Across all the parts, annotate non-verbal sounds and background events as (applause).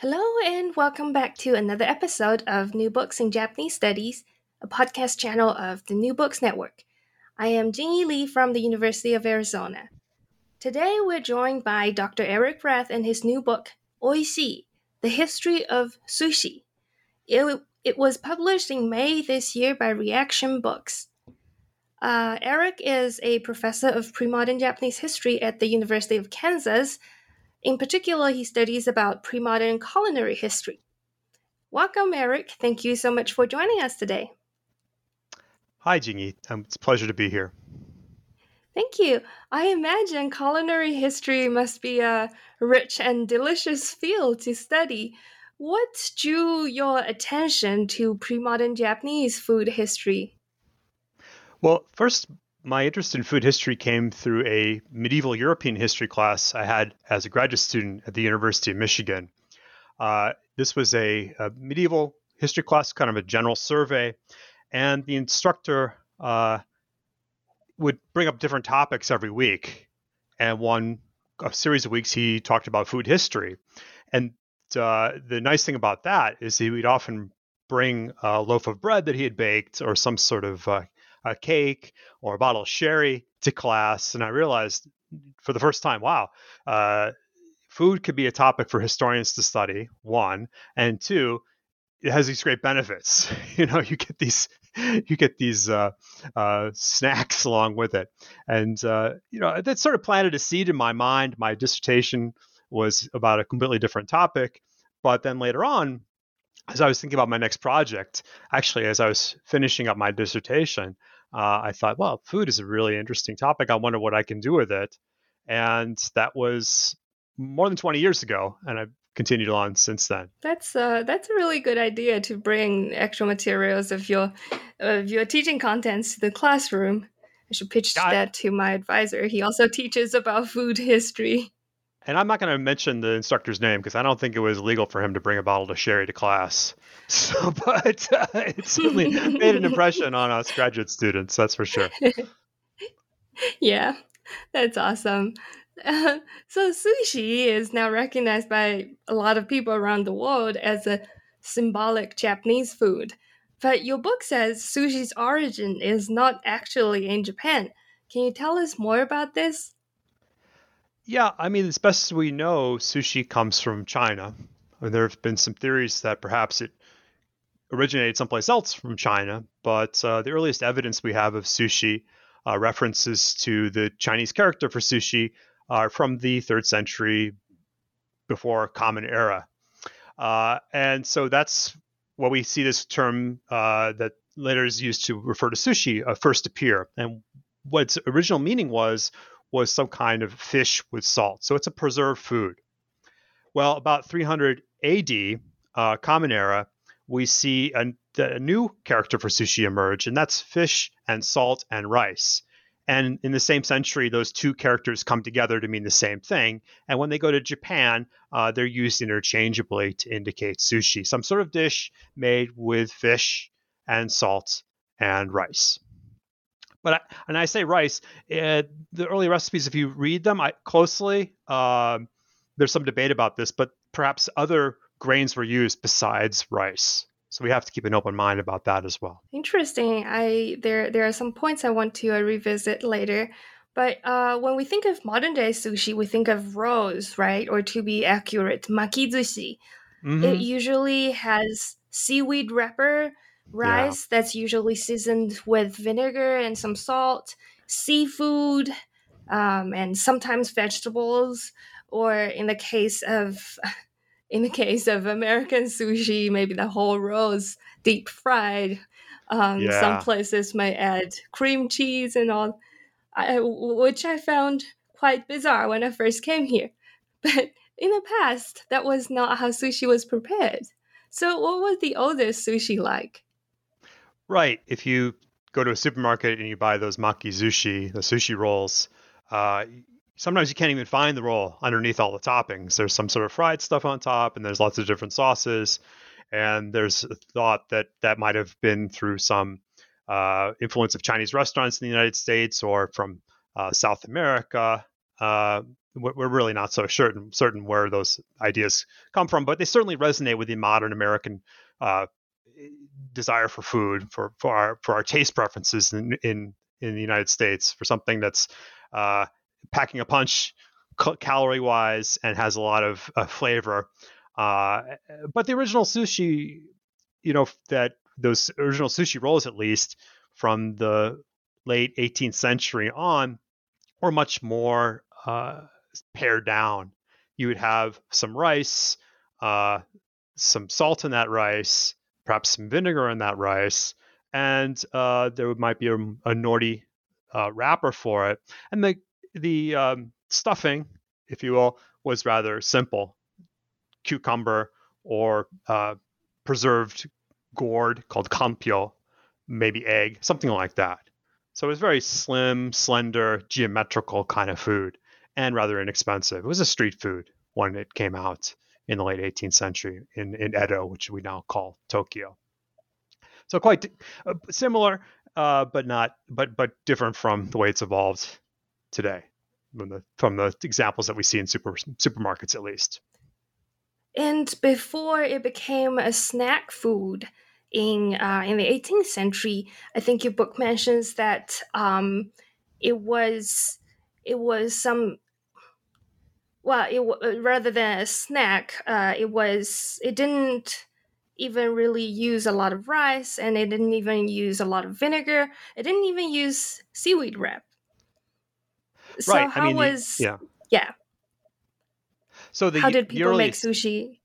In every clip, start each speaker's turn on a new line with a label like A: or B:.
A: Hello, and welcome back to another episode of New Books in Japanese Studies, a podcast channel of the New Books Network. I am Jingyi Lee from the University of Arizona. Today, we're joined by Dr. Eric Rath and his new book, Oishii The History of Sushi. It, it was published in May this year by Reaktion Books. Uh, Eric is a professor of pre modern Japanese history at the University of Kansas in particular, he studies about pre-modern culinary history. Welcome, Eric. Thank you so much for joining us today.
B: Hi, Jingyi. Um, it's a pleasure to be here.
A: Thank you. I imagine culinary history must be a rich and delicious field to study. What drew your attention to pre modern Japanese food history?
B: Well, first, my interest in food history came through a medieval European history class I had as a graduate student at the University of Michigan. Uh, this was a, a, medieval history class, kind of a general survey, and the instructor uh, would bring up different topics every week. And one a series of weeks, he talked about food history. And uh, the nice thing about that is he would often bring a loaf of bread that he had baked or some sort of uh, a cake or a bottle of sherry to class, and I realized for the first time, wow, uh, food could be a topic for historians to study. One and two, it has these great benefits. (laughs) You know, you get these you get these uh, uh, snacks (laughs) along with it, and uh, you know that sort of planted a seed in my mind. My dissertation was about a completely different topic, but then later on, as I was thinking about my next project, actually, as I was finishing up my dissertation, uh, I thought, well, food is a really interesting topic. I wonder what I can do with it. And that was more than 20 years ago. And I've continued on since then.
A: That's uh, that's a really good idea to bring actual materials of your of your teaching contents to the classroom. I should pitch yeah, that to my advisor. He also teaches about food history.
B: And I'm not going to mention the instructor's name because I don't think it was legal for him to bring a bottle of sherry to class. (laughs) So, but uh, it certainly made an impression on us graduate students. That's for sure. (laughs)
A: yeah, that's awesome. Uh, (laughs) so, sushi is now recognized by a lot of people around the world as a symbolic Japanese food. But your book says sushi's origin is not actually in Japan. Can you tell us more about this?
B: Yeah, I mean, as best as we know, sushi comes from China. Mean, there have been some theories that perhaps it originated someplace else from China, but uh, the earliest evidence we have of sushi uh, references to the Chinese character for sushi are from the third century before Common Era. Uh, and so that's what we see this term uh, that later is used to refer to sushi uh, first appear. And what its original meaning was was some kind of fish with salt. So it's a preserved food. Well, about 300 AD, uh, Common Era, we see a, a, new character for sushi emerge, and that's fish and salt and rice. And in the same century, those two characters come together to mean the same thing. And when they go to Japan, uh, they're used interchangeably to indicate sushi, some sort of dish made with fish and salt and rice. But I, and I say rice, uh, the early recipes, if you read them I, closely, uh, there's some debate about this, but perhaps other grains were used besides rice. So we have to keep an open mind about that as well.
A: Interesting. I there there are some points I want to uh, revisit later. But uh, when we think of modern day sushi, we think of rolls, right? Or to be accurate, makizushi. Mm-hmm. It usually has seaweed wrapper, rice yeah. that's usually seasoned with vinegar and some salt, seafood, um, and sometimes vegetables. Or in the case of (laughs) in the case of American sushi, maybe the whole roll is deep fried. Um, yeah. Some places might add cream cheese and all, I, which I found quite bizarre when I first came here. (laughs) But in the past, that was not how sushi was prepared. So, what was the oldest sushi like?
B: Right. If you go to a supermarket and you buy those makizushi, the sushi rolls, uh, sometimes you can't even find the roll underneath all the toppings. There's some sort of fried stuff on top, and there's lots of different sauces. And there's a thought that that might have been through some uh, influence of Chinese restaurants in the United States or from uh, South America. Uh, we're really not so certain certain where those ideas come from, but they certainly resonate with the modern American uh, desire for food, for for our for our taste preferences in in, in the United States, for something that's uh, packing a punch calorie wise and has a lot of uh, flavor. Uh, but the original sushi, you know, that those original sushi rolls, at least from the late 18th century on, were much more uh, pared down. You would have some rice, uh, some salt in that rice, perhaps some vinegar in that rice, and uh, there might be a, a nori uh, wrapper for it. And the the um, stuffing, if you will, was rather simple cucumber or uh, preserved gourd called kampyo, maybe egg, something like that. So it was very slim, slender, geometrical kind of food and rather inexpensive. It was a street food when it came out in the late 18th century in, in Edo, which we now call Tokyo. So quite uh, similar, uh, but not, but but different from the way it's evolved today from the, from the examples that we see in super, supermarkets at least.
A: And before it became a snack food in uh, in the 18th century, I think your book mentions that um, it was it was some well, it rather than a snack, uh, it was it didn't even really use a lot of rice, and it didn't even use a lot of vinegar. It didn't even use seaweed wrap. So right. how I mean, was yeah yeah.
B: So the
A: how did people earliest, make sushi?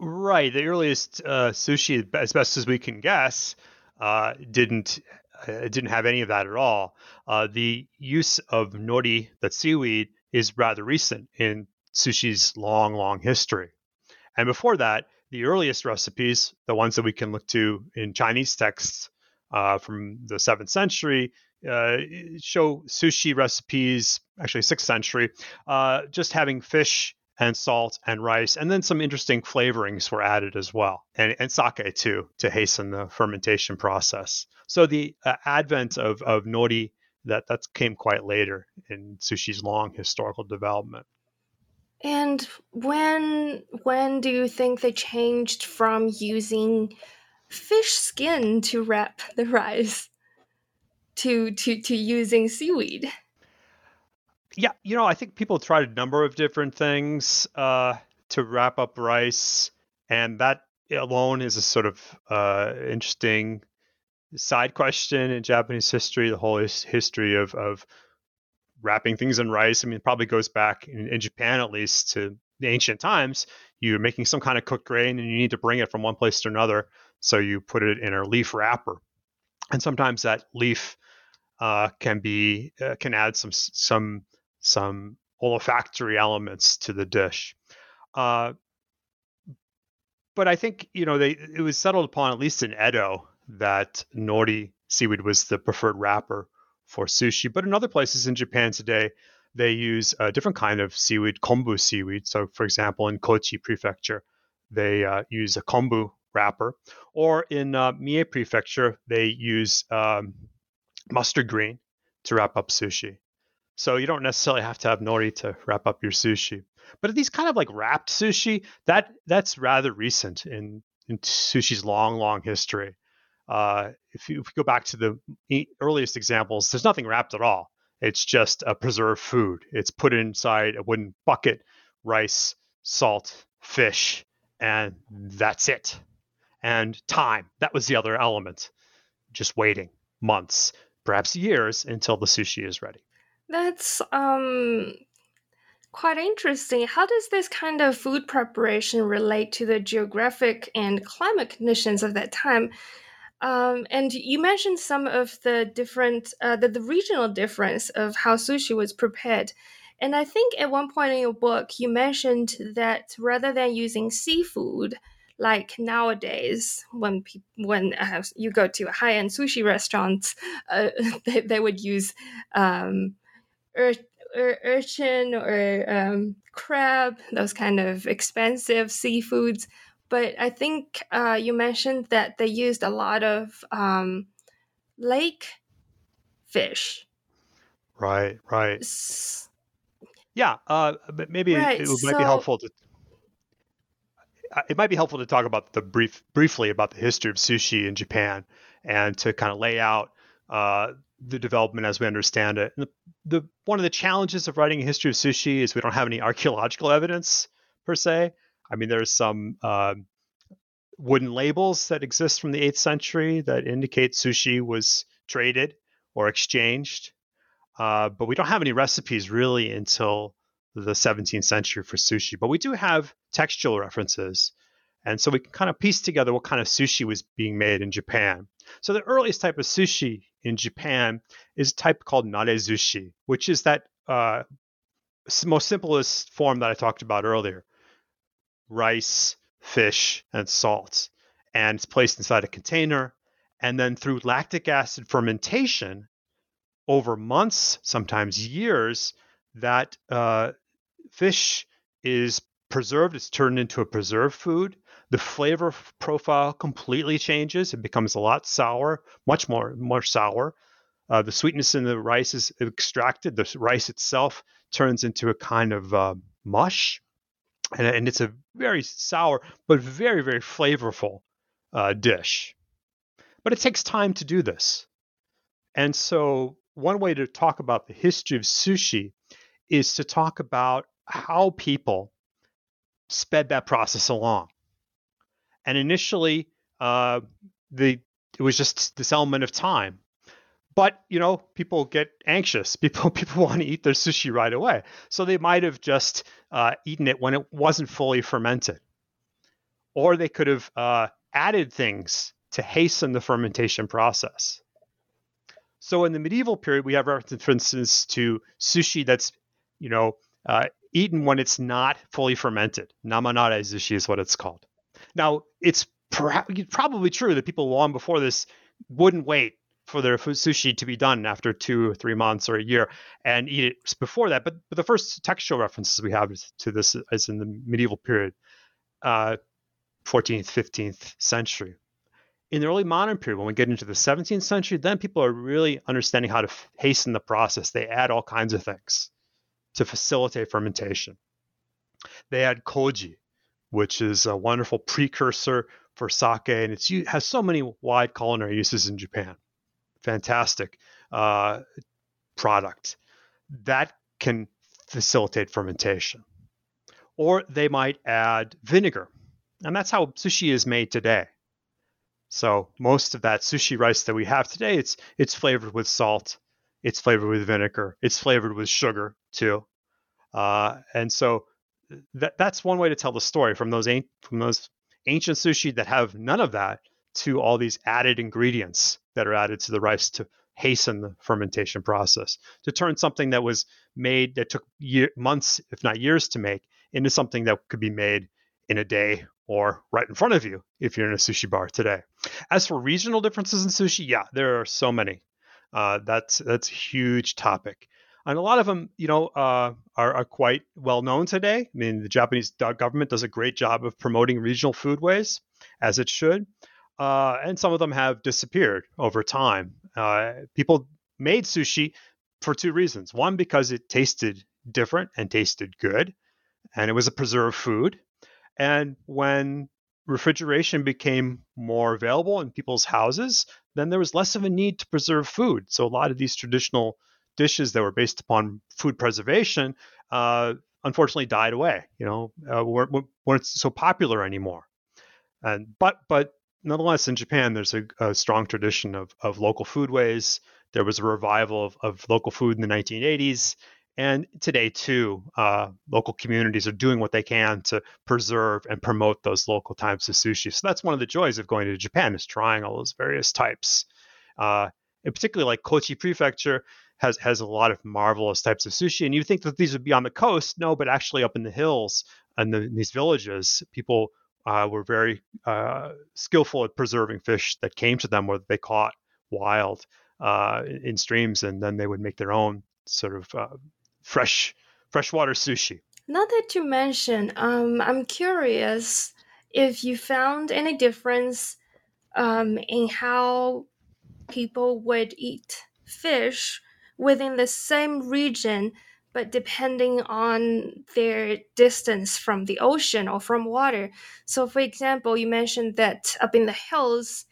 B: Right, the earliest uh, sushi, as best as we can guess, uh, didn't uh, didn't have any of that at all. Uh, the use of nori, that seaweed, is rather recent in sushi's long, long history. And before that, the earliest recipes, the ones that we can look to in Chinese texts uh, from the seventh century, uh, show sushi recipes, actually sixth century, uh, just having fish and salt and rice, and then some interesting flavorings were added as well, and, and sake too to hasten the fermentation process. So the uh, advent of of nori that that came quite later in sushi's long historical development.
A: And when when do you think they changed from using fish skin to wrap the rice? to to to using seaweed?
B: Yeah, you know, I think people tried a number of different things uh, to wrap up rice, and that alone is a sort of uh, interesting side question in Japanese history. The whole history of of wrapping things in rice. I mean, it probably goes back in, in Japan at least to the ancient times. You're making some kind of cooked grain, and you need to bring it from one place to another. So you put it in a leaf wrapper, and sometimes that leaf uh, can be uh, can add some some some olfactory elements to the dish. Uh, but I think you know they it was settled upon at least in Edo that nori seaweed was the preferred wrapper for sushi. But in other places in Japan today, they use a different kind of seaweed, kombu seaweed. So, for example, in Kochi Prefecture, they uh, use a kombu wrapper, or in uh, Mie Prefecture, they use um, mustard green to wrap up sushi. So you don't necessarily have to have nori to wrap up your sushi. But these kind of like wrapped sushi, that that's rather recent in, in sushi's long, long history. Uh, if, you, if you go back to the earliest examples, there's nothing wrapped at all. It's just a preserved food. It's put inside a wooden bucket, rice, salt, fish, and that's it. And time, that was the other element. Just waiting months, perhaps years until the sushi is ready.
A: That's um quite interesting. How does this kind of food preparation relate to the geographic and climate conditions of that time? Um, and you mentioned some of the different, uh, the, the regional difference of how sushi was prepared. And I think at one point in your book, you mentioned that rather than using seafood, like nowadays, when pe- when uh, you go to a high end sushi restaurant, (laughs) uh, they, they would use um, ur- ur- urchin or um, crab, those kind of expensive seafoods but I think uh, you mentioned that they used a lot of um, lake fish.
B: Right, right. yeah, uh, but maybe right, it, it might so, be helpful to. Uh, it might be helpful to talk about the brief, briefly about the history of sushi in Japan, and to kind of lay out uh, the development as we understand it. The, the, one of the challenges of writing a history of sushi is we don't have any (laughs) archaeological evidence per se. I mean, there's some uh, wooden labels that exist from the 8th century that indicate sushi was traded or exchanged, uh, but we don't have any recipes really until the 17th century for sushi. But we do have textual references. And so we can kind of piece together what kind of sushi was being made in Japan. So the earliest type of sushi in Japan is a type called narezushi, which is that uh, most simplest form that I talked about earlier rice, fish, and salt. And it's placed inside a container. And then through lactic acid fermentation, over months, sometimes years, that uh, fish is preserved. It's turned into a preserved food. The flavor profile completely changes. It becomes a lot sour, much more more sour. Uh, the sweetness in the rice is extracted. The rice itself turns into a kind of uh, mush and, and it's a very sour but very very flavorful uh, dish. But it takes time to do this, and so one way to talk about the history of sushi is to talk about how people sped that process along. And initially, uh, the it was just this element of time but you know, people get anxious. (laughs) People people want to eat their sushi right away, so they might have just uh, eaten it when it wasn't fully fermented, or they could have uh, added things to hasten the fermentation process. So in the medieval period, we have reference, for instance, to sushi that's you know uh, eaten when it's not fully fermented. Namanare sushi is what it's called. Now, it's probably true that people long before this wouldn't wait for their sushi to be done after two three months or a year and eat it before that. But, but the first textual references we have to this is in the medieval period, uh, 14th, 15th century. In the early modern period, when we get into the 17th century, then people are really understanding how to f- hasten the process. They add all kinds of things to facilitate fermentation. They add koji, which is a wonderful precursor for sake, and it has so many wide culinary uses in Japan fantastic uh, product that can facilitate fermentation. Or they might add vinegar. And that's how sushi is made today. So most of that sushi rice that we have today, it's it's flavored with salt, it's flavored with vinegar, it's flavored with sugar too, uh, and so that that's one way to tell the story from those from those ancient sushi that have none of that to all these added ingredients that are added to the rice to hasten the fermentation process, to turn something that was made that took year, months, if not years to make, into something that could be made in a day or right in front of you if you're in a sushi bar today. As for regional differences in sushi, yeah, there are so many. Uh, that's that's a huge topic, and a lot of them, you know, uh, are, are quite well known today. I mean, the Japanese government does a great job of promoting regional foodways, as it should, uh, and some of them have disappeared over time. Uh, people made sushi for two reasons: one, because it tasted different and tasted good, and it was a preserved food, and when refrigeration became more available in people's houses, then there was less of a need to preserve food. So a lot of these traditional dishes that were based upon food preservation, uh, unfortunately, died away. You know, uh, weren't, weren't so popular anymore. And but but nonetheless, in Japan, there's a, a strong tradition of of local foodways. There was a revival of, of local food in the 1980s, and today, too, uh, local communities are doing what they can to preserve and promote those local types of sushi. So that's one of the joys of going to Japan is trying all those various types. Uh, and particularly like Kochi Prefecture has has a lot of marvelous types of sushi. And you think that these would be on the coast? No, but actually up in the hills and the, in these villages, people uh, were very uh, skillful at preserving fish that came to them or they caught wild uh, in streams, and then they would make their own sort of uh, fresh freshwater sushi.
A: Now that you mention, um, I'm curious if you found any difference um, in how people would eat fish within the same region, but depending on their distance from the ocean or from water. So, for example, you mentioned that up in the hills,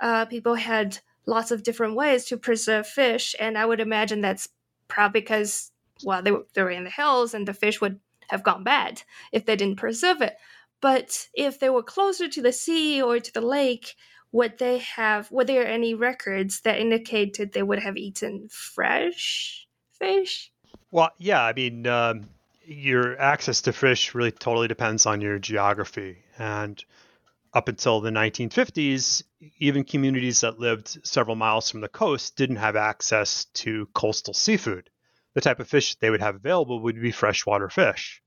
A: uh, people had lots of different ways to preserve fish, and I would imagine that's probably because well, they were, they were in the hills and the fish would have gone bad if they didn't preserve it. But if they were closer to the sea or to the lake, would they have, were there any records that indicated they would have eaten fresh fish?
B: Well, yeah, I mean, um, your access to fish really totally depends on your geography. And up until the 1950s, even communities that lived several miles from the coast didn't have access to coastal seafood the type of fish they would have available would be freshwater fish.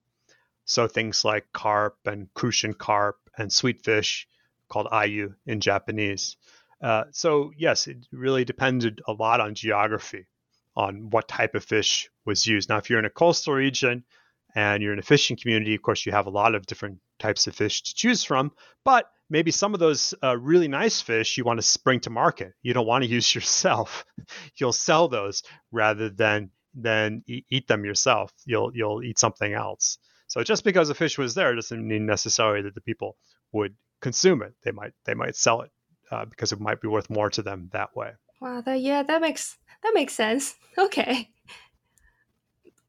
B: So things like carp and crucian carp and sweet fish, called ayu in Japanese. Uh, so yes, it really depended a lot on geography, on what type of fish was used. Now, if you're in a coastal region and you're in a fishing community, of course, you have a lot of different types of fish to choose from. But maybe some of those uh, really nice fish you want to bring to market. You don't want to use (laughs) yourself. You'll sell those rather than then eat them yourself. You'll you'll eat something else. So just because a fish was there doesn't mean necessarily that the people would consume it. They might they might sell it uh, because it might be worth more to them that way.
A: Wow, that yeah, that makes that makes sense. (laughs) Okay.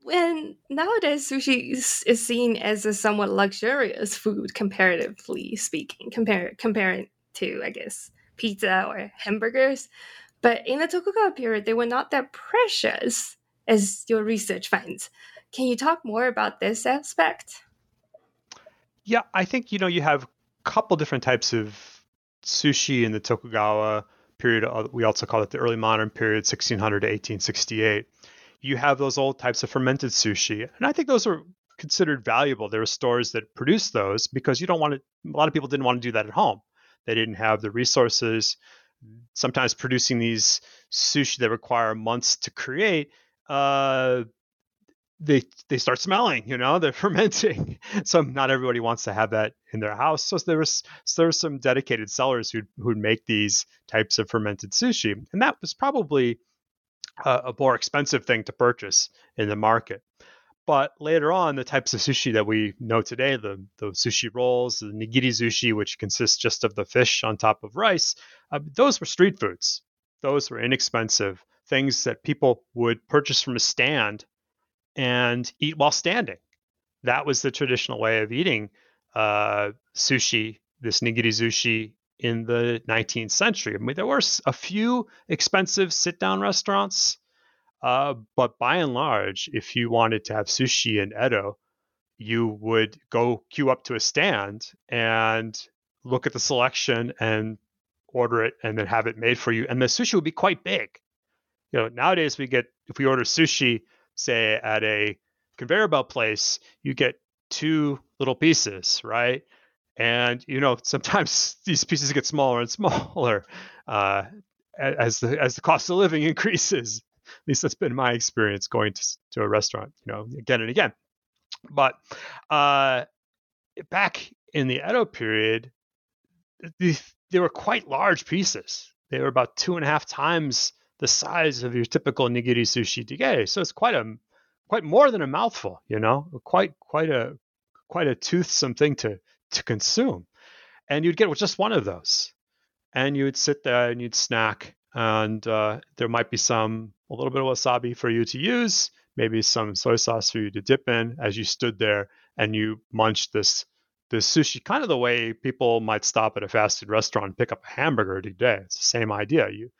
A: When nowadays sushi is, is seen as a somewhat luxurious food, comparatively speaking, compare comparing to I guess pizza or hamburgers. But in the Tokugawa period, they were not that precious as your research finds. Can you talk more about this aspect?
B: Yeah, I think you know you have a couple different types of sushi in the Tokugawa period. Uh, we also call it the early modern period, 1600 to 1868. You have those old types of fermented sushi, and I think those are considered valuable. There were stores that produced those because you don't want to. A lot of people didn't want to do that at home. They didn't have the resources. Sometimes producing these sushi that require months to create uh, they they start smelling. You know, they're (laughs) fermenting. so not everybody wants to have that in their house. So there was so there were some dedicated sellers who who'd make these types of fermented sushi, and that was probably a, a more expensive thing to purchase in the market. But later on, the types of sushi that we know today, the, the sushi rolls, the nigiri sushi, which consists just of the fish on top of rice, uh, those were street foods. Those were inexpensive things that people would purchase from a stand and eat while standing. That was the traditional way of eating uh, sushi, this nigiri sushi in the 19th century. I mean, there were a few expensive sit down restaurants, uh, but by and large, if you wanted to have sushi in Edo, you would go queue up to a stand and look at the selection and order it and then have it made for you. And the sushi would be quite big you know nowadays we get if we order sushi say at a conveyor belt place you get two little pieces right and you know sometimes (laughs) these pieces get smaller and smaller (laughs) uh, as the as the cost of living (laughs) increases. At least that's been my experience going to, to a restaurant, you know, again and again. But uh, back in the Edo period, they, they were quite large pieces. They were about two and a half times the size of your typical nigiri sushi dige. So it's quite a quite more than a mouthful, you know, quite quite a quite a toothsome thing to to consume. And you'd get just one of those, and you would sit there and you'd snack, and uh, there might be some a little bit of wasabi for you to use, maybe some soy sauce for you to dip in as you stood there and you munched this this sushi, kind of the way people might stop at a fast food restaurant and pick up a hamburger today. It's the same idea. You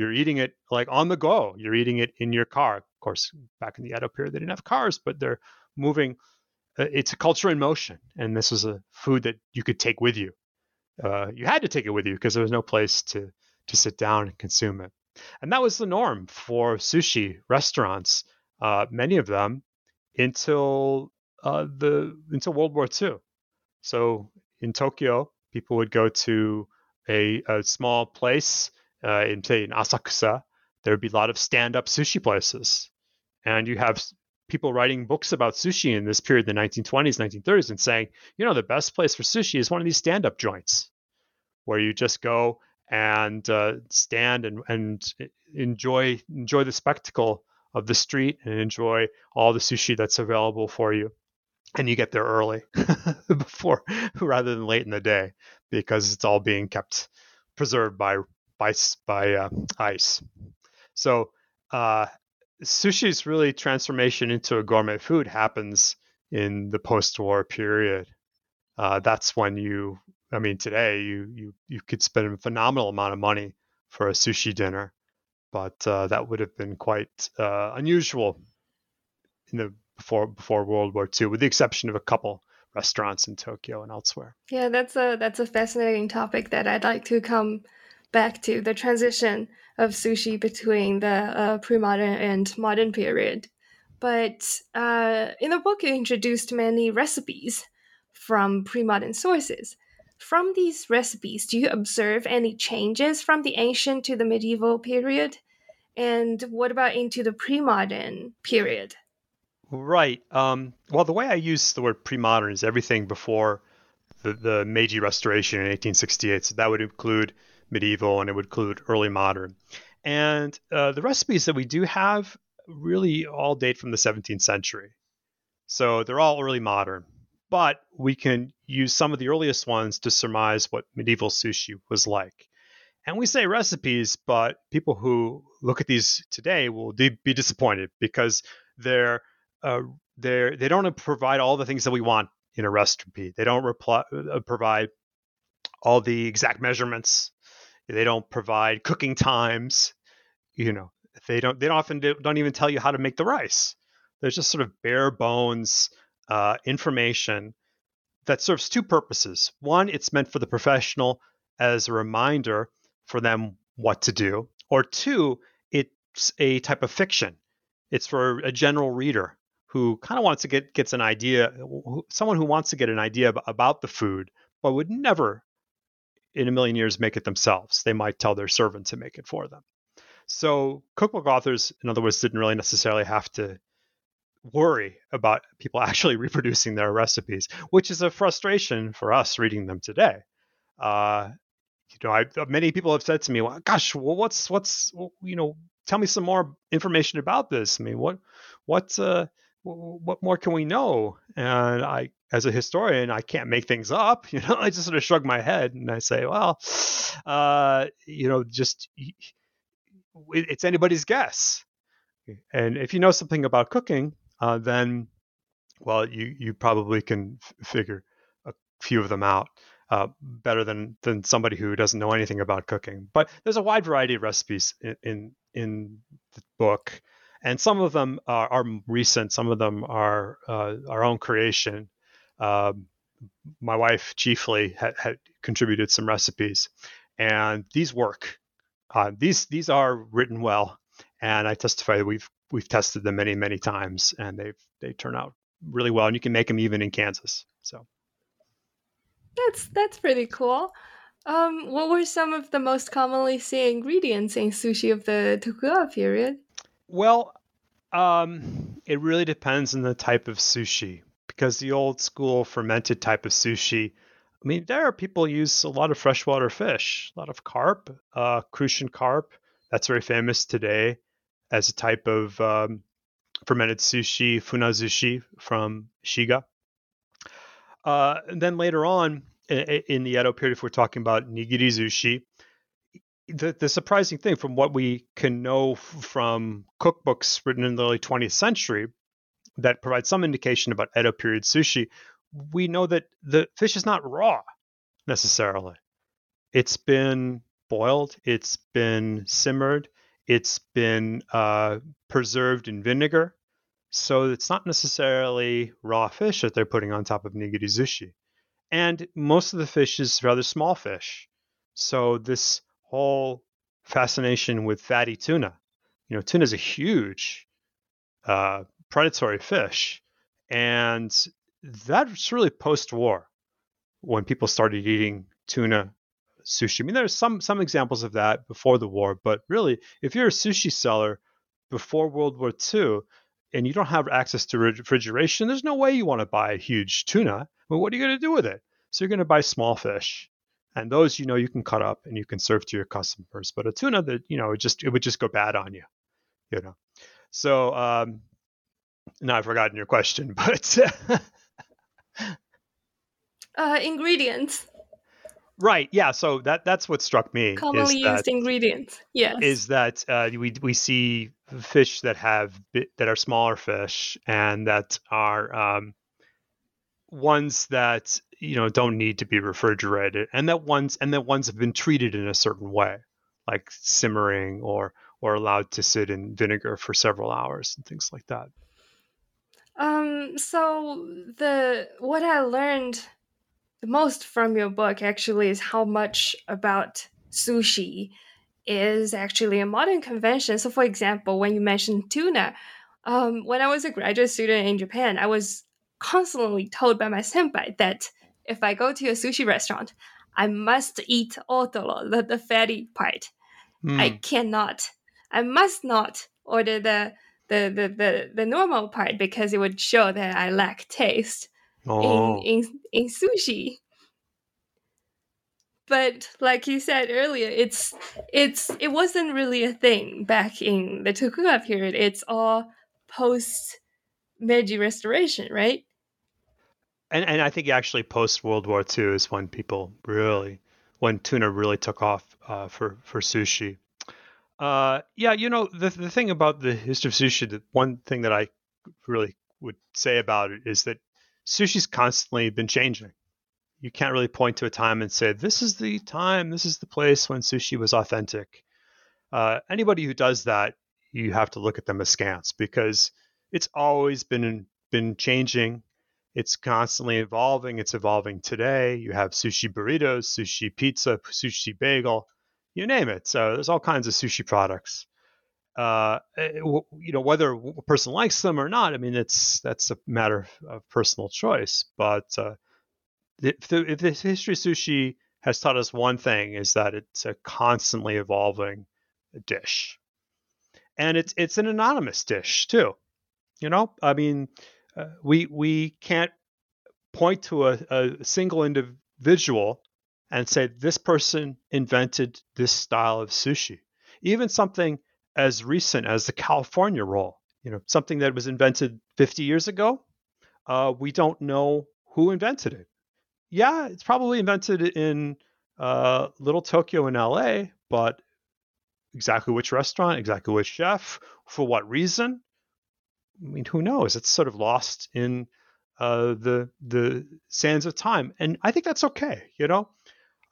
B: you're eating it like on the go. You're eating it in your car. Of course, back in the Edo period, they didn't have cars, but they're moving. Uh, it's a culture in motion, and this was a food that you could take with you. Uh, you had to take it with you because there was no place to to sit down and consume it, and that was the norm for sushi restaurants. Uh, many of them until uh, the until World War II. So in Tokyo, people would go to a, a small place uh, in say in Asakusa. There would be a lot of stand-up sushi places, and you have people writing books about sushi in this period, the 1920s, 1930s, and saying, you know, the best place for sushi is one of these stand-up joints, where you just go and uh, stand and, and enjoy enjoy the spectacle of the street and enjoy all the sushi that's available for you and you get there early (laughs) before rather than late in the day because it's all being kept preserved by by by uh, ice. So uh, sushi's really transformation into a gourmet food happens in the post-war period. Uh, that's when you, I mean, today you you you could spend a phenomenal amount of money for a sushi dinner, but uh, that would have been quite uh, unusual in the before before World War II, with the exception of a couple restaurants in Tokyo and elsewhere.
A: Yeah, that's a that's a fascinating topic that I'd like to come back to the transition of sushi between the uh, pre-modern and modern period. But uh, in the book, you introduced many recipes from pre-modern sources. From these recipes, do you observe any changes from the ancient to the medieval period? And what about into the pre-modern period?
B: Right. Um, well, the way I use the word pre-modern is everything before the, the Meiji Restoration in 1868. So that would include medieval and it would include early modern. And uh, the recipes that we do have really all date from the 17th century. So they're all early modern. But we can use some of the earliest ones to surmise what medieval sushi was like. And we say recipes, but people who look at these today will be disappointed because they're uh, they they don't provide all the things that we want in a recipe. They don't uh, provide all the exact measurements. They don't provide cooking times. You know, they don't. They don't often do, don't even tell you how to make the rice. There's just sort of bare bones uh, information that serves two purposes. One, it's meant for the professional as a reminder for them what to do. Or two, it's a type of fiction. It's for a general reader who kind of wants to get gets an idea, someone who wants to get an idea about the food, but would never in a million years make it themselves. They might tell their servant to make it for them. So cookbook authors, in other words, didn't really necessarily have to worry about people (laughs) actually reproducing their recipes, which is a frustration for us reading them today. Uh, you know, I, many people have said to me, well, "Gosh, well, what's what's you know, tell me some more information about this. I mean, what what uh, what more can we know? And I, as a historian, I can't make things up. (laughs) You know, I just sort of shrug my head and I say, well, uh, you know, just it's anybody's guess. And if you know something about cooking, uh, then, well, you you probably can f- figure a few of them out. Uh, better than than somebody who doesn't know anything about cooking. But there's a wide variety of recipes in in, in the book, and some of them are, are recent, some of them are uh, our own creation. Um, my wife chiefly had, had, contributed some recipes, and these work. Uh, these these are written well, and I testify that we've we've tested them many many times, and they they turn out really well, and you can make them even in Kansas. So
A: that's that's pretty cool. Um, what were some of the most commonly seen ingredients in sushi of the Tokugawa period?
B: Well, um, it really depends on the type of sushi because the old school fermented type of sushi, I mean, there are people use a lot of freshwater fish, a lot of carp, uh, crucian carp. That's very famous today as a type of um, fermented sushi, funazushi from Shiga. Uh, and then later on in the Edo period, if we're talking about nigiri sushi, the, the surprising thing from what we can know from cookbooks written in the early 20th century that provide some indication about Edo period sushi, we know that the fish is not raw necessarily. It's been boiled, it's been simmered, it's been uh, preserved in vinegar. So it's not necessarily raw fish that they're putting on top of nigiri sushi. And most of the fish is rather small fish. So this whole fascination with fatty tuna, you know, tuna is a huge uh, predatory fish. And that's really post-war when people started eating tuna sushi. I mean, there's some some examples of that before the war, but really, if you're a sushi seller before World War II and you don't have access to refrigeration, there's no way you want to buy a huge tuna. Well, what are you going to do with it? So you're going to buy small fish, and those you know you can cut up and you can serve to your customers. But a tuna that you know it just it would just go bad on you, you know. So um, now I've forgotten your question, (laughs) but
A: uh, ingredients.
B: Right. Yeah. So that that's what struck me.
A: Commonly used that, ingredients. Yes.
B: Is that uh, we we see fish that have that are smaller fish and that are um, ones that you know don't need to be refrigerated, and that ones and that ones have been treated in a certain way, like simmering or or allowed to sit in vinegar for several hours and things like that.
A: Um. So the what I learned the most from your book actually is how much about sushi is actually a modern convention. So, for example, when you mentioned tuna, um, when I was a graduate student in Japan, I was constantly told by my senpai that if I go to a sushi restaurant, I must eat otoro, the, the fatty part. Mm. I hmm. cannot, I must not order the, the, the, the, the normal part because it would show that I lack taste oh. in, in in sushi. But like you said earlier, it's it's it wasn't really a thing back in the Tokugawa period. It's all post Meiji Restoration, right?
B: And and I think actually post World War II is when people really when tuna really took off uh, for for sushi. Uh, yeah, you know the the thing about the history of sushi, the one thing that I really would say about it is that sushi's constantly been changing. You can't really point to a time and say, this is the time, this is the place when sushi was authentic. Uh, anybody who does that, you have to look at them askance because it's always been been changing. It's constantly evolving. It's evolving today. You have sushi burritos, sushi pizza, sushi bagel, you name it. So there's all kinds of sushi products uh, eh, you know whether a person likes them or not. I mean, it's that's a matter of personal choice. But uh, if, the, if the history of sushi has taught us one thing, is that it's a constantly evolving dish, and it's it's an anonymous dish too. You know, I mean, uh, we we can't point to a, a single individual and say this person invented this style of sushi. Even something as recent as the California roll, you know, something that was invented 50 years ago. Uh, we don't know who invented it. Yeah, it's probably invented in uh, Little Tokyo in LA, but exactly which restaurant, exactly which chef, for what reason? I mean, who knows? It's sort of lost in uh, the the sands of time, and I think that's okay. You know,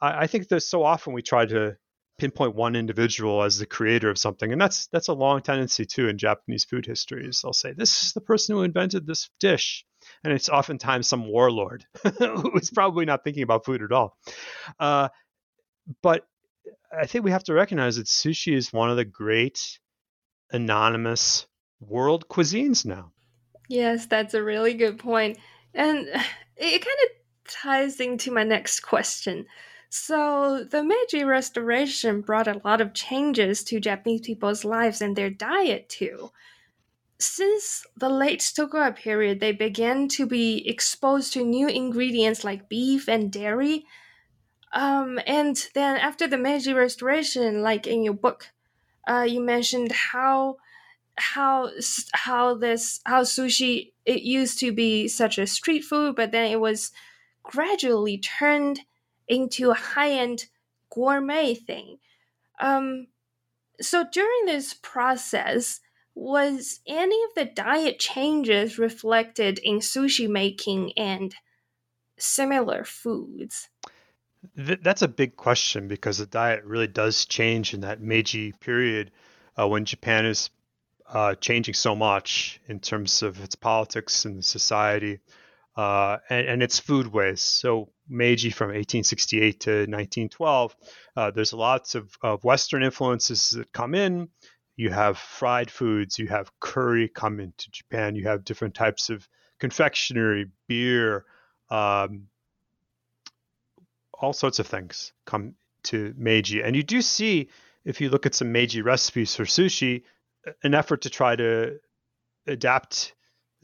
B: I, I think that so often we try to pinpoint one individual as the creator of something and that's that's a long tendency too in japanese food histories. They'll say this is the person who invented this dish and it's oftentimes some warlord (laughs) who's probably not thinking about food at all. Uh, but i think we have to recognize that sushi is one of the great anonymous world cuisines now.
A: Yes that's a really good point and (sighs) it kind of ties into my next question So, the Meiji Restoration brought a lot of changes to Japanese people's lives and their diet too. Since the late Tokugawa period, they began to be exposed to new ingredients like beef and dairy. Um, and then after the Meiji Restoration, like in your book, uh, you mentioned how how how this how sushi it used to be such a street food, but then it was gradually turned into a high end gourmet thing. Um, so during this process, was any of the diet changes reflected in sushi making and similar foods?
B: that's a big question because the diet really does change in that Meiji period uh, when Japan is uh, changing so much in terms of its politics and society uh, and, and, its foodways. So Meiji from 1868 to 1912, uh, there's lots of, of Western influences that come in. You have fried foods, you have curry come into Japan, you have different types of confectionery, beer, um, all sorts of things come to Meiji. And you do see, if you look at some Meiji recipes for sushi, an effort to try to adapt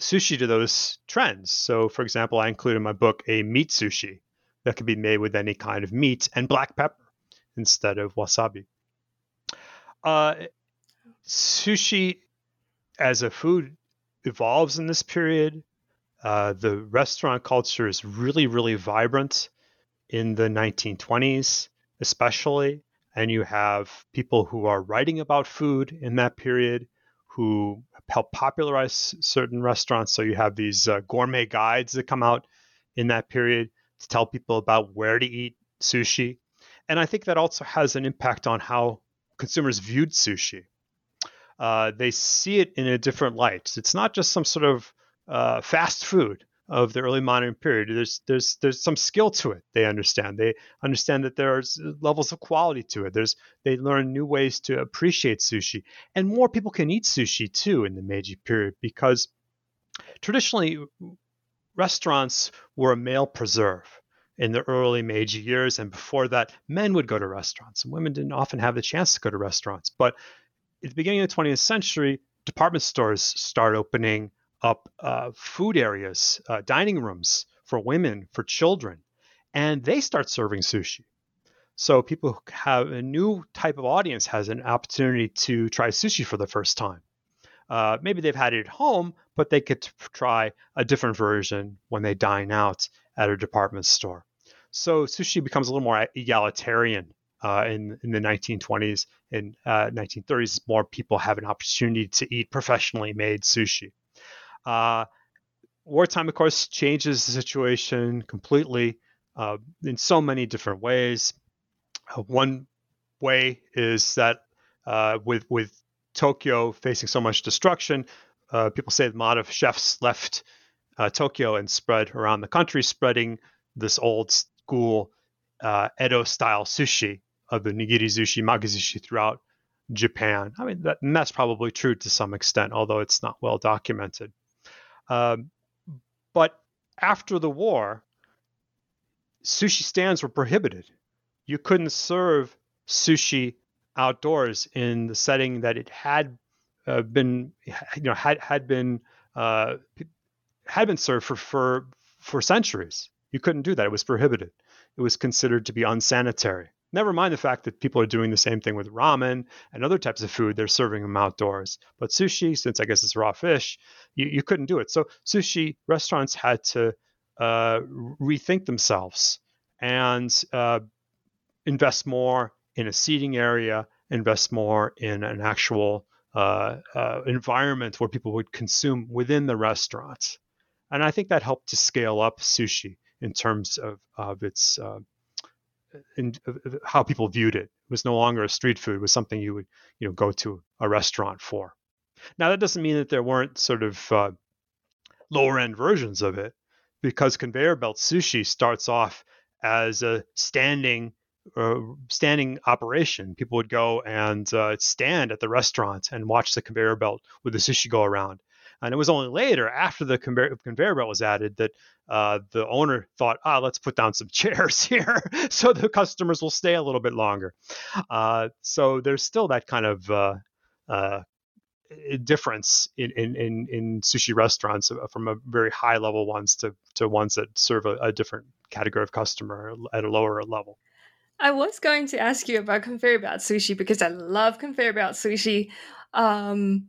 B: sushi to those trends. So, for example, I include in my book a meat sushi that could be made with any kind of meat and black pepper instead of wasabi. Uh, sushi as a food evolves in this period. Uh, the restaurant culture is really, really vibrant in the 1920s, especially. And you have people who are writing about food in that period who help popularize certain restaurants. So you have these uh, gourmet guides that come out in that period to tell people about where to eat sushi. And I think that also has an impact on how consumers viewed sushi. Uh, they see it in a different light. It's not just some sort of uh, fast food of the early modern period. There's there's there's some skill to it. They understand. They understand that there's levels of quality to it. There's they learn new ways to appreciate sushi, and more people can eat sushi too in the Meiji period because traditionally restaurants were a male preserve in the early Meiji years, and before that, men would go to restaurants, and women didn't often have the chance to go to restaurants. But at the beginning of the 20th century, department stores start opening up uh, food areas, uh, dining rooms for women, for children, and they start serving sushi. So people who have a new type of audience has an opportunity to try sushi for the first time. Uh, maybe they've had it at home, but they could try a different version when they dine out at a department store. So sushi becomes a little more egalitarian uh, in, in the 1920s and uh, 1930s. More people have an opportunity to eat professionally made sushi. Uh, wartime, of course, changes the situation completely uh, in so many different ways. Uh, one way is that with with Tokyo facing so much destruction, uh, people say a lot of chefs left uh, Tokyo and spread around the country, spreading this old school Edo style sushi of the nigiri sushi, makizushi throughout Japan. I mean, that, that's probably true to some extent, although it's not well documented. Um, but after the war, sushi stands were prohibited. You couldn't serve sushi outdoors in the setting that it had uh, been, you know, had had been uh, had been served for for for centuries. You couldn't do that; it was prohibited. It was considered to be unsanitary. Never mind the fact that people are doing the same thing with ramen and other types of food. They're serving them outdoors. But sushi, since I guess it's raw fish, you, you couldn't do it. So sushi restaurants had to uh, rethink themselves and uh, invest more in a seating area, invest more in an actual uh, uh environment where people would consume within the restaurant. And I think that helped to scale up sushi in terms of, of its uh, in how people viewed it. It was no longer a street food; it was something you would you know go to a restaurant for. Now that doesn't mean that there weren't sort of uh, lower end versions of it, because conveyor belt sushi starts off as a standing uh, standing operation. People would go and uh, stand at the restaurant and watch the conveyor belt with the sushi go around. And it was only later, after the conveyor, conveyor belt was added, that uh, the owner thought, ah, let's put down some (laughs) chairs here (laughs) so the customers will stay a little bit longer. Uh, so there's still that kind of uh, difference in, in, in, in, sushi restaurants from a very high level ones to, to ones that serve a, a different category of customer at a lower level.
A: I was going to ask you about conveyor belt sushi because I love conveyor belt sushi. Um,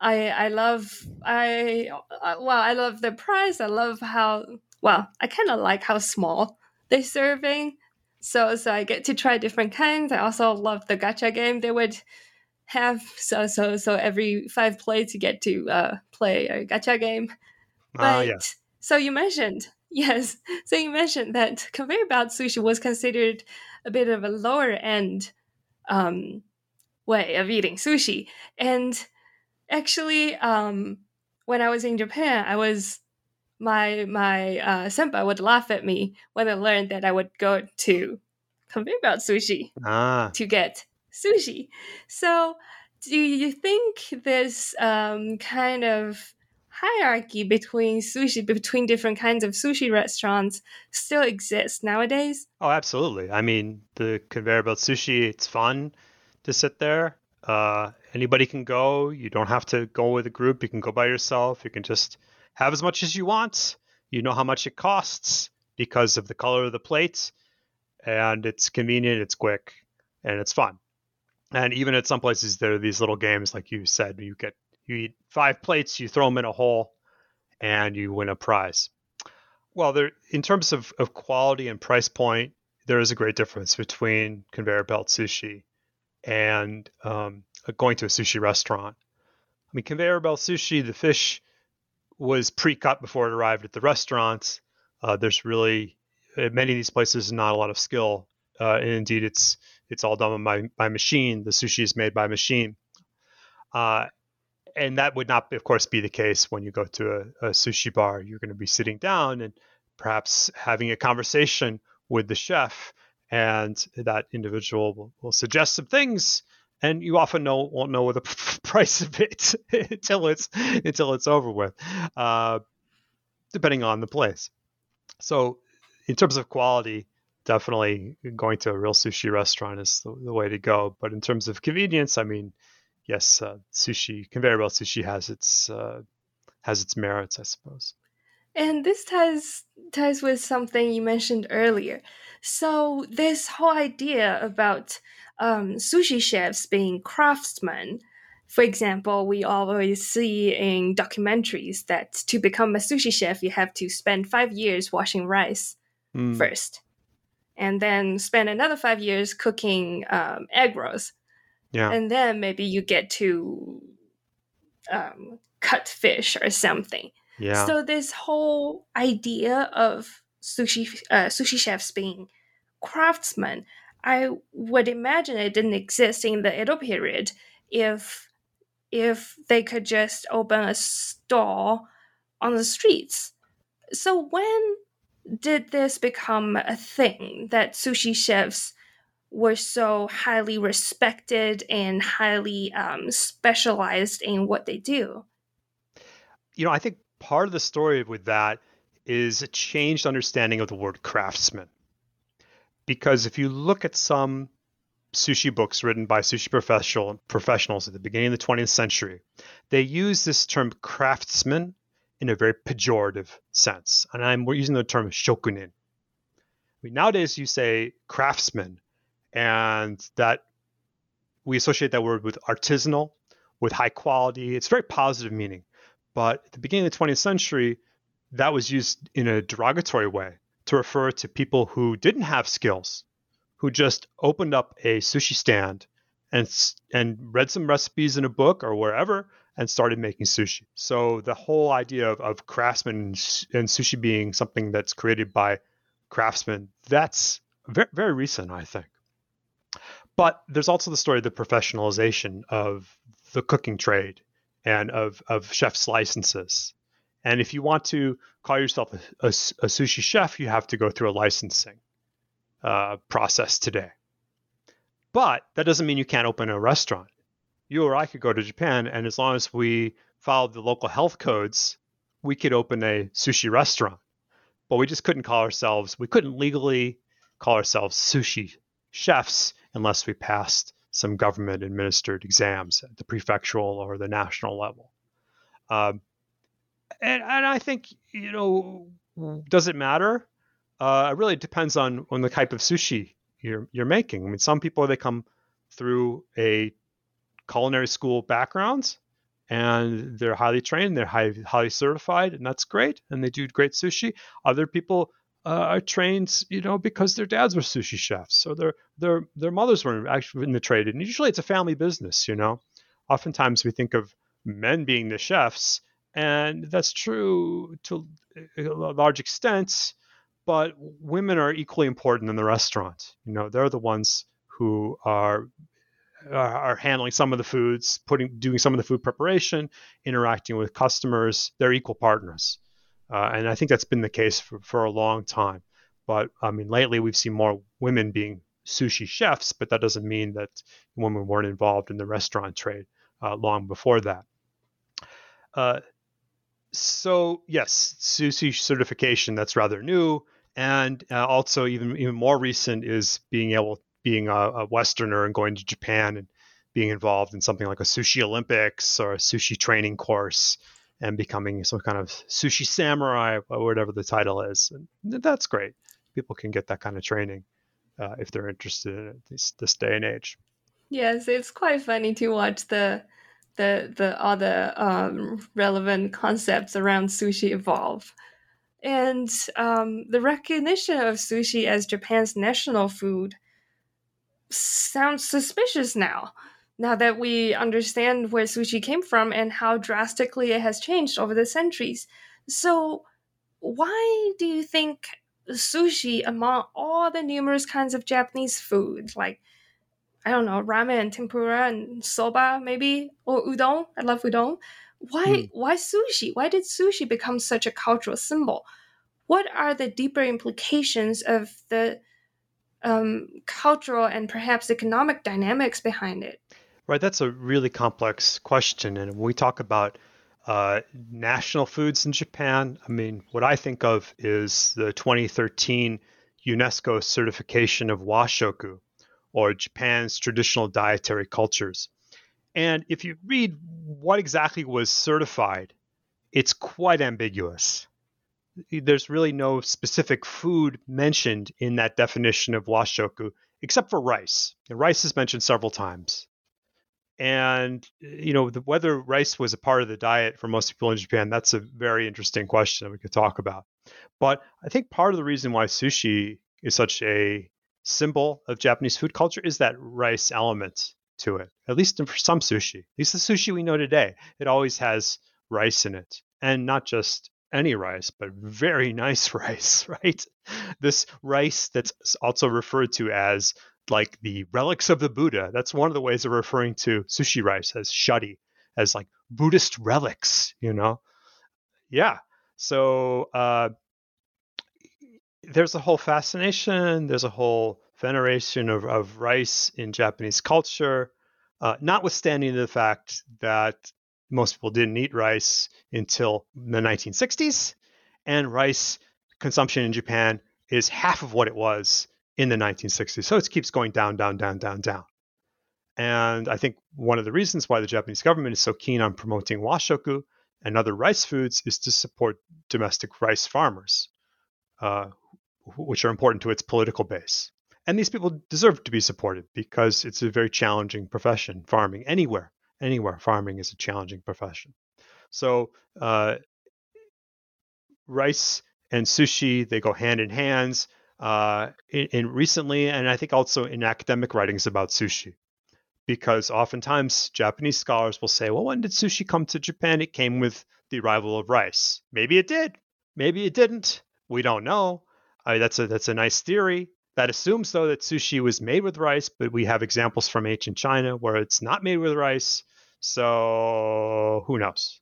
A: I I love I uh, well I love the price. I love how well I kind of like how small they're serving. So so I get to try different kinds. I also love the gacha game they would have. So so so every five plays you get to uh, play a gacha game.
B: Ah, but uh, yeah.
A: so you mentioned (laughs) yes. So you mentioned that conveyor belt sushi was considered a bit of a lower end um, way of eating sushi. And actually, um, when I was in Japan, I was my my uh, senpai would laugh at me when I learned that I would go to conveyor belt sushi
B: ah.
A: to get sushi. So, do you think this um, kind of hierarchy between sushi between different kinds of sushi restaurants still exists nowadays?
B: Oh, absolutely. I mean, the conveyor belt sushi, it's fun to sit there. Uh, anybody can go. You don't have to go with a group. You can go by yourself. You can just have as much as you want. You know how much it costs because of the color of the plate, and it's convenient, it's quick, and it's fun. And even at some places, there are these little games, like you said, you get you eat five plates, you throw them in a hole, and you win a prize. Well, there, in terms of, of quality and price point, there is a great difference between conveyor belt sushi and um, going to a sushi restaurant. I mean, conveyor belt sushi, the fish was pre-cut before it arrived at the restaurants. Uh, there's really at many of these places not a lot of skill, uh, and indeed, it's it's all done by by machine. The sushi is made by machine, uh, and that would not, of course, be the case when you go to a, a sushi bar. You're going to be sitting down and perhaps having a conversation with the chef, and that individual will, will suggest some things, and you often know won't know the (laughs) price of it (laughs) until it's until it's over with, uh, depending on the place. So, in terms of quality, definitely going to a real sushi restaurant is the, the way to go. But in terms of convenience, I mean yes, uh, sushi conveyor belt sushi has its uh, has its merits, I suppose.
A: And this ties ties with something you mentioned earlier. So this whole idea about um, sushi chefs being craftsmen. For example, we always see in documentaries that to become a sushi chef, you have to spend five years washing rice mm. first, and then spend another five years cooking um, egg rolls
B: yeah.
A: And then maybe you get to um, cut fish or something.
B: Yeah.
A: So this whole idea of sushi uh, sushi chefs being craftsmen, I would imagine it didn't exist in the Edo period if if they could just open a stall on the streets. So when did this become a thing that sushi chefs were so highly respected and highly um, specialized in what they do.
B: You know, I think part of the story with that is a changed understanding of the word craftsman. Because if you look at some sushi books written by sushi professional, professionals at the beginning of the 20th century, they use this term craftsman in a very pejorative sense. And I'm we're using the term shokunin. I mean, nowadays you say craftsman and that we associate that word with artisanal, with high quality. It's very positive meaning. But at the beginning of the 20th century, that was used in a derogatory way to refer to people who didn't have skills, who just opened up a sushi stand and and read some recipes in a book or wherever and started making sushi. So the whole idea of, of craftsmen and sushi being something that's created by craftsmen, that's very, very recent, I think. But there's also the story of the professionalization of the cooking trade and of, of chef's licenses. And if you want to call yourself a, a, a sushi chef, you have to go through a licensing uh, process today. But that doesn't mean you can't open a restaurant. You or I could go to Japan, and as long as we followed the local health codes, we could open a sushi restaurant. But we just couldn't call ourselves, we couldn't legally call ourselves sushi chefs unless we passed some government administered exams at the prefectural or the national level. Um, and, and I think, you know, does it matter? Uh, it really depends on, on the type of sushi you're, you're making. I mean, some people, they come through a culinary school background and they're highly trained, they're high, highly certified, and that's great. And they do great sushi. Other people uh, are trained, you know, because their dads were sushi chefs, or their their their mothers were actually in the trade. And usually, it's a family business. You know, oftentimes we think of men being the chefs, and that's true to a large extent. But women are equally important in the restaurant. You know, they're the ones who are are handling some of the foods, putting doing some of the food preparation, interacting with customers. They're equal partners, uh, and I think that's been the case for, for a long time. But I mean, lately we've seen more women being sushi chefs, but that doesn't mean that women weren't involved in the restaurant trade uh, long before that. Uh, so yes, sushi certification that's rather new, and uh, also even even more recent is being able being a, a, Westerner and going to Japan and being involved in something like a sushi Olympics or a sushi training course and becoming some kind of sushi samurai or whatever the title is. And that's great. People can get that kind of training uh, if they're interested in it this, this day and age.
A: Yes, it's quite funny to watch the the the the um, relevant concepts around sushi evolve. And um, the recognition of sushi as Japan's national food sounds suspicious now. Now that we understand where sushi came from and how drastically it has changed over the centuries. So, why do you think sushi, among all the numerous kinds of Japanese food, like I don't know, ramen and tempura and soba, maybe, or udon. I love udon. Why, mm. why sushi? Why did sushi become such a cultural symbol? What are the deeper implications of the um, cultural and perhaps economic dynamics behind it?
B: Right, that's a really complex question. And when we talk about uh, national foods in Japan, I mean, what I think of is the 2013 UNESCO certification of washoku, or Japan's traditional dietary cultures. And if you read what exactly was certified, it's quite ambiguous there's really no specific food mentioned in that definition of washoku except for rice. And rice is mentioned several times. And you know, the, whether rice was a part of the diet for most people in Japan, that's a very interesting question that we could talk about. But I think part of the reason why sushi is such a symbol of Japanese food culture is that rice element to it. At least for some sushi, at least the sushi we know today, it always has rice in it, and not just any rice, but very (laughs) nice rice, (laughs) right? This rice that's also referred to as like the relics of the Buddha. That's one of the ways of referring to sushi rice as shari, as like Buddhist relics, you know? Yeah. So uh, there's a whole fascination, there's a whole veneration of, of rice in Japanese culture, uh, notwithstanding the fact that most people didn't eat rice until the 1960s, and rice consumption in Japan is half of what it was in the 1960s. So it keeps going down, down, down, down, down. And I think one of the reasons why the Japanese government is so keen on promoting washoku and other rice foods is to support domestic rice farmers, uh, which are important to its political base. And these people deserve to be supported because it's a very challenging profession, farming anywhere anywhere, farming is a challenging profession. So, uh, rice and sushi they go hand in hands. Uh, in, in, recently, and I think also in academic writings about sushi, because oftentimes Japanese scholars will say, "Well, when did sushi come to Japan? It came with the arrival of rice. Maybe it did. Maybe it didn't. We don't know. That's a that's a nice theory. That assumes, though, that sushi was made with rice, but we have examples from ancient China where it's not made with rice. So who knows?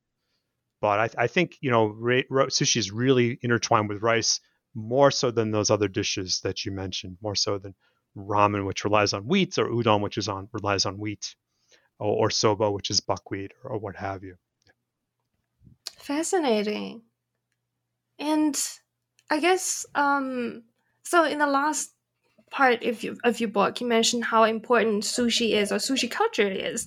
B: But I, I think you know sushi is really intertwined with rice more so than those other dishes that you mentioned, more so than ramen, which relies on wheat, or udon, which is on relies on wheat, or, or soba, which is buckwheat, or, or what have you.
A: Fascinating. And I guess um so in the last part of your, of your book you mentioned how important sushi is or sushi culture is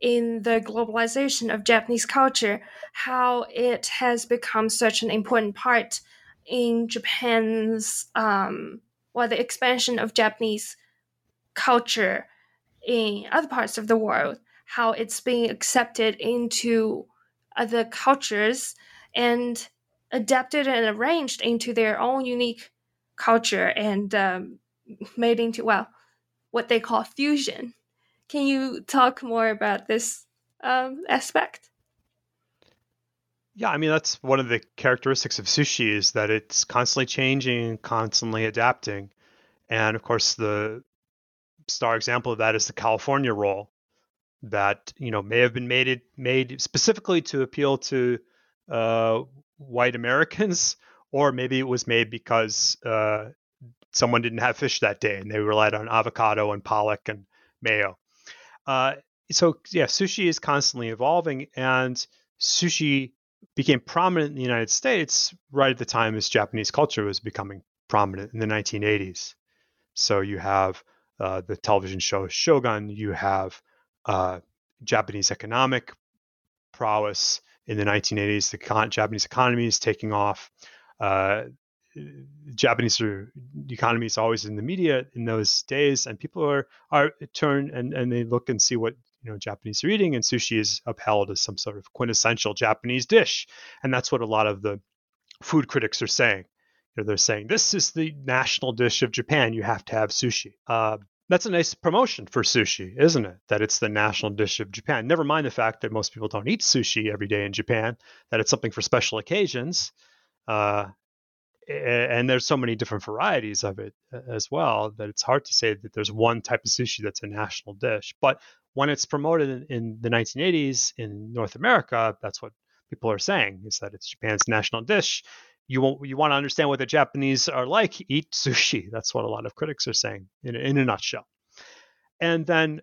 A: in the globalization of Japanese culture, how it has become such an important part in Japan's um well the expansion of Japanese culture in other parts of the world, how it's being accepted into other cultures and adapted and arranged into their own unique culture and um, made into well what they call fusion. Can you talk more about this um, aspect
B: yeah i mean that's one of the characteristics of sushi is that it's constantly changing constantly adapting and of course the star example of that is the california roll that you know may have been made made specifically to appeal to uh, white Americans, or maybe it was made because uh, someone didn't have fish that day and they relied on avocado and pollock and mayo. Uh, so yeah, sushi is constantly evolving, and sushi became prominent in the United States right at the time as Japanese culture was becoming prominent in the 1980s. So you have uh, the television show Shogun, you have uh, Japanese economic prowess in the 1980s. The con- Japanese economy is taking off. Uh, Japanese economy is always in the media in those days, and people are are turn and, and they look and see what you know Japanese are eating, and sushi is upheld as some sort of quintessential Japanese dish, and that's what a lot of the food critics are saying. You know, they're saying this is the national dish of Japan. You have to have sushi. Uh, that's a nice promotion for sushi, isn't it? That it's the national dish of Japan. Never mind the fact that most people don't eat sushi every day in Japan, that it's something for special occasions. Uh, and there's so many different varieties of it as well that it's hard to say that there's one type of sushi that's a national dish. But when it's promoted in, in the 1980s in North America, that's what people are saying is that it's Japan's national dish you want you want to understand what the Japanese are like, eat sushi. (laughs) That's what a lot of critics are saying in, in a nutshell. And then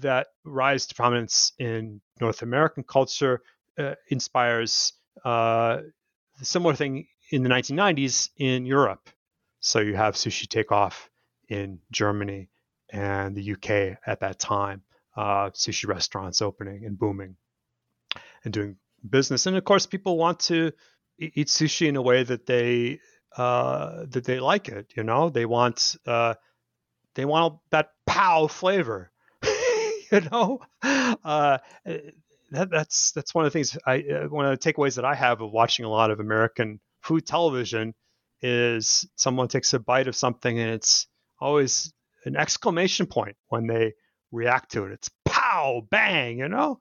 B: that rise to prominence in North American culture uh, inspires uh, similar thing in the 1990s in Europe. So you have sushi takeoff in Germany and the UK at that time, uh, sushi restaurants opening and booming and doing business. And of course, people want to eat sushi in a way that they uh, that they like it. You know, they want uh, they want that pow flavor. (laughs) you know, uh, that, that's that's one of the things I uh, one of the takeaways that I have of watching a lot of American food television is someone takes a bite of something and it's always an exclamation point when they react to it. It's pow bang, you know.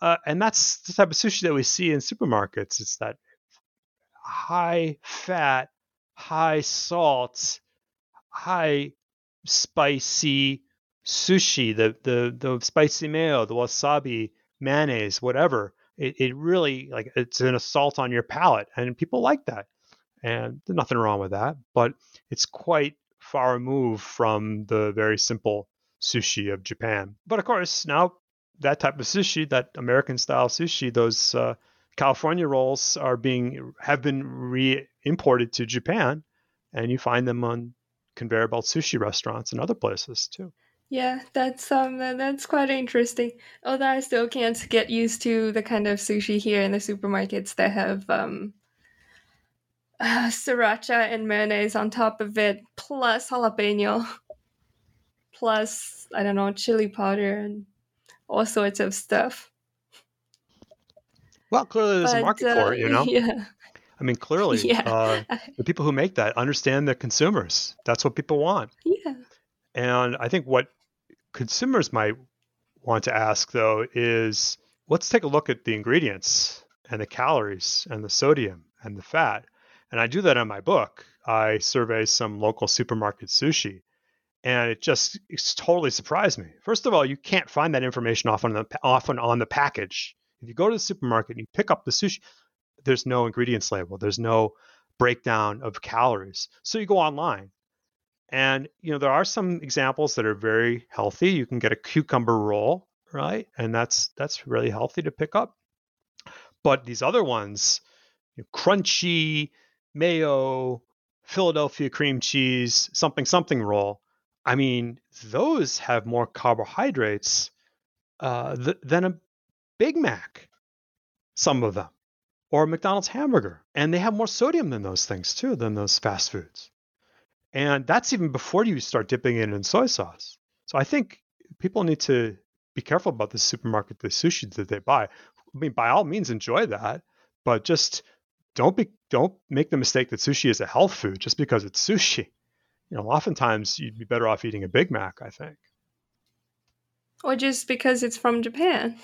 B: Uh, and that's the type of sushi that we see in supermarkets. It's that high fat, high salt, high spicy sushi, the the the spicy mayo, the wasabi, mayonnaise, whatever. It, it really like it's an assault on your palate, and people like that. And there's nothing wrong with that, but it's quite far removed from the very simple sushi of Japan. But of course, now that type of sushi, that American style sushi, those uh, California rolls are being have been re-imported to Japan, and you find them on conveyor belt sushi restaurants and other places too.
A: Yeah, that's um that's quite interesting. Although I still can't get used to the kind of sushi here in the supermarkets that have um uh, (sighs) sriracha and mayonnaise on top of it, plus jalapeno, (laughs) plus I don't know chili powder and all sorts of stuff.
B: Well, clearly there's but, a market uh, for it, you know? (laughs)
A: Yeah.
B: I mean, (laughs) clearly, yeah. uh, the people who make that understand the consumers. That's what people want.
A: Yeah.
B: And I think what consumers might want to ask, though, is let's take a look at the ingredients and the calories and the sodium and the fat. And I do that in my book. I survey some local supermarket sushi, and it just totally surprised me. First of all, you can't find that information often on the, often on the package. If you go to the supermarket and you pick up the sushi, there's no ingredients label. There's no breakdown of calories. So you go online. And you know, there are some examples that are very healthy. You can get a cucumber roll, right? And that's that's really healthy to pick up. But these other ones, you know, crunchy, mayo, Philadelphia cream cheese, something something roll. I mean, those have more carbohydrates uh, th- than a Big Mac. Some of them, or a McDonald's hamburger, and they have more sodium than those things too, than those fast foods. And that's even before you start dipping it in soy sauce. So I think people need to be careful about the supermarket, the sushi that they buy. I mean, by all means, enjoy that, but just don't be don't make the mistake that sushi is a health food just because it's sushi. You know, oftentimes you'd be better off eating a Big Mac, I think.
A: Or just because it's from Japan.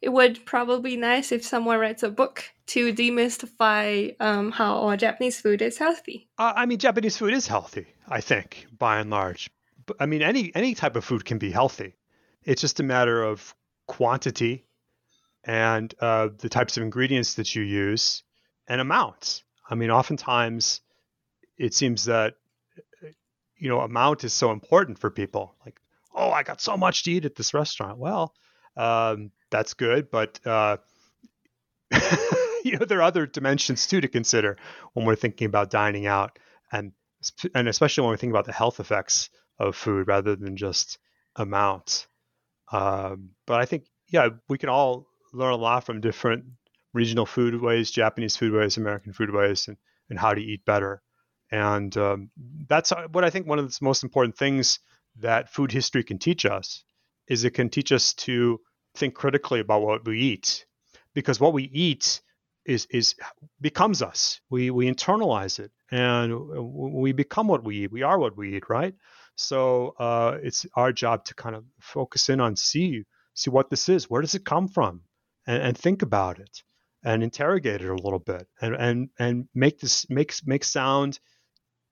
A: It would probably be nice if someone writes a book to demystify um, how our Japanese food is healthy.
B: Uh, I mean, Japanese food is healthy, I think, by and large. I mean, any any type of food can be healthy. It's just a matter of quantity and uh, the types of ingredients that you use and amounts. I mean, oftentimes it seems that you know amount is so important for people. Like, oh, I got so much to eat at this restaurant. Well, um, that's good, but uh, (laughs) you know there are other dimensions too to consider when we're thinking about dining out, and and especially when we think about the health effects of food rather than just amount. Um, but I think yeah, we can all learn a lot from different regional foodways, Japanese foodways, American foodways, and, and how to eat better. And um, that's uh, what I think one of the most important things that food history can teach us is it can teach us to think critically about what we eat because what we eat is is becomes us. We we internalize it and we become what we eat. We are what we eat right? So uh, it's our job to kind of focus in on see see what this is. Where does it come from? And, and think about it and interrogate it a little bit and and and make this make make sound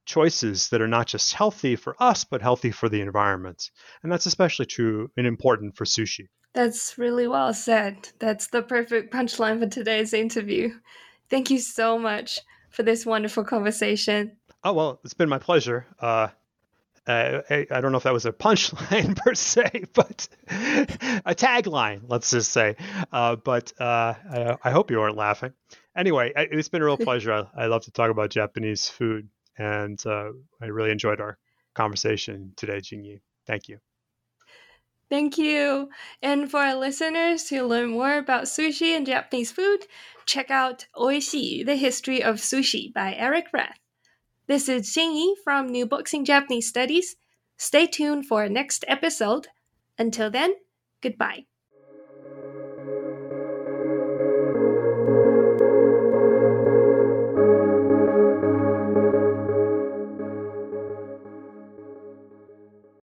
B: choices that are not just healthy for us but healthy for the environment. And that's especially true and important for sushi
A: that's really well said that's the perfect punchline for today's interview thank you so much for this wonderful conversation
B: oh well it's been my pleasure uh, I, I, don't know if that was a punchline (laughs) per se, but a tagline, let's just say. Uh, but uh, I, I, hope you aren't laughing. Anyway, it's been a real (laughs) pleasure. I, I love to talk about Japanese food, and uh, I really enjoyed our conversation today, Jingyi. Thank you.
A: Thank you. And for our listeners to learn more about sushi and Japanese food, check out Oishii, The History of Sushi by Eric Rath. This is Jingyi from New Books in Japanese Studies. Stay tuned for our next episode. Until then, goodbye.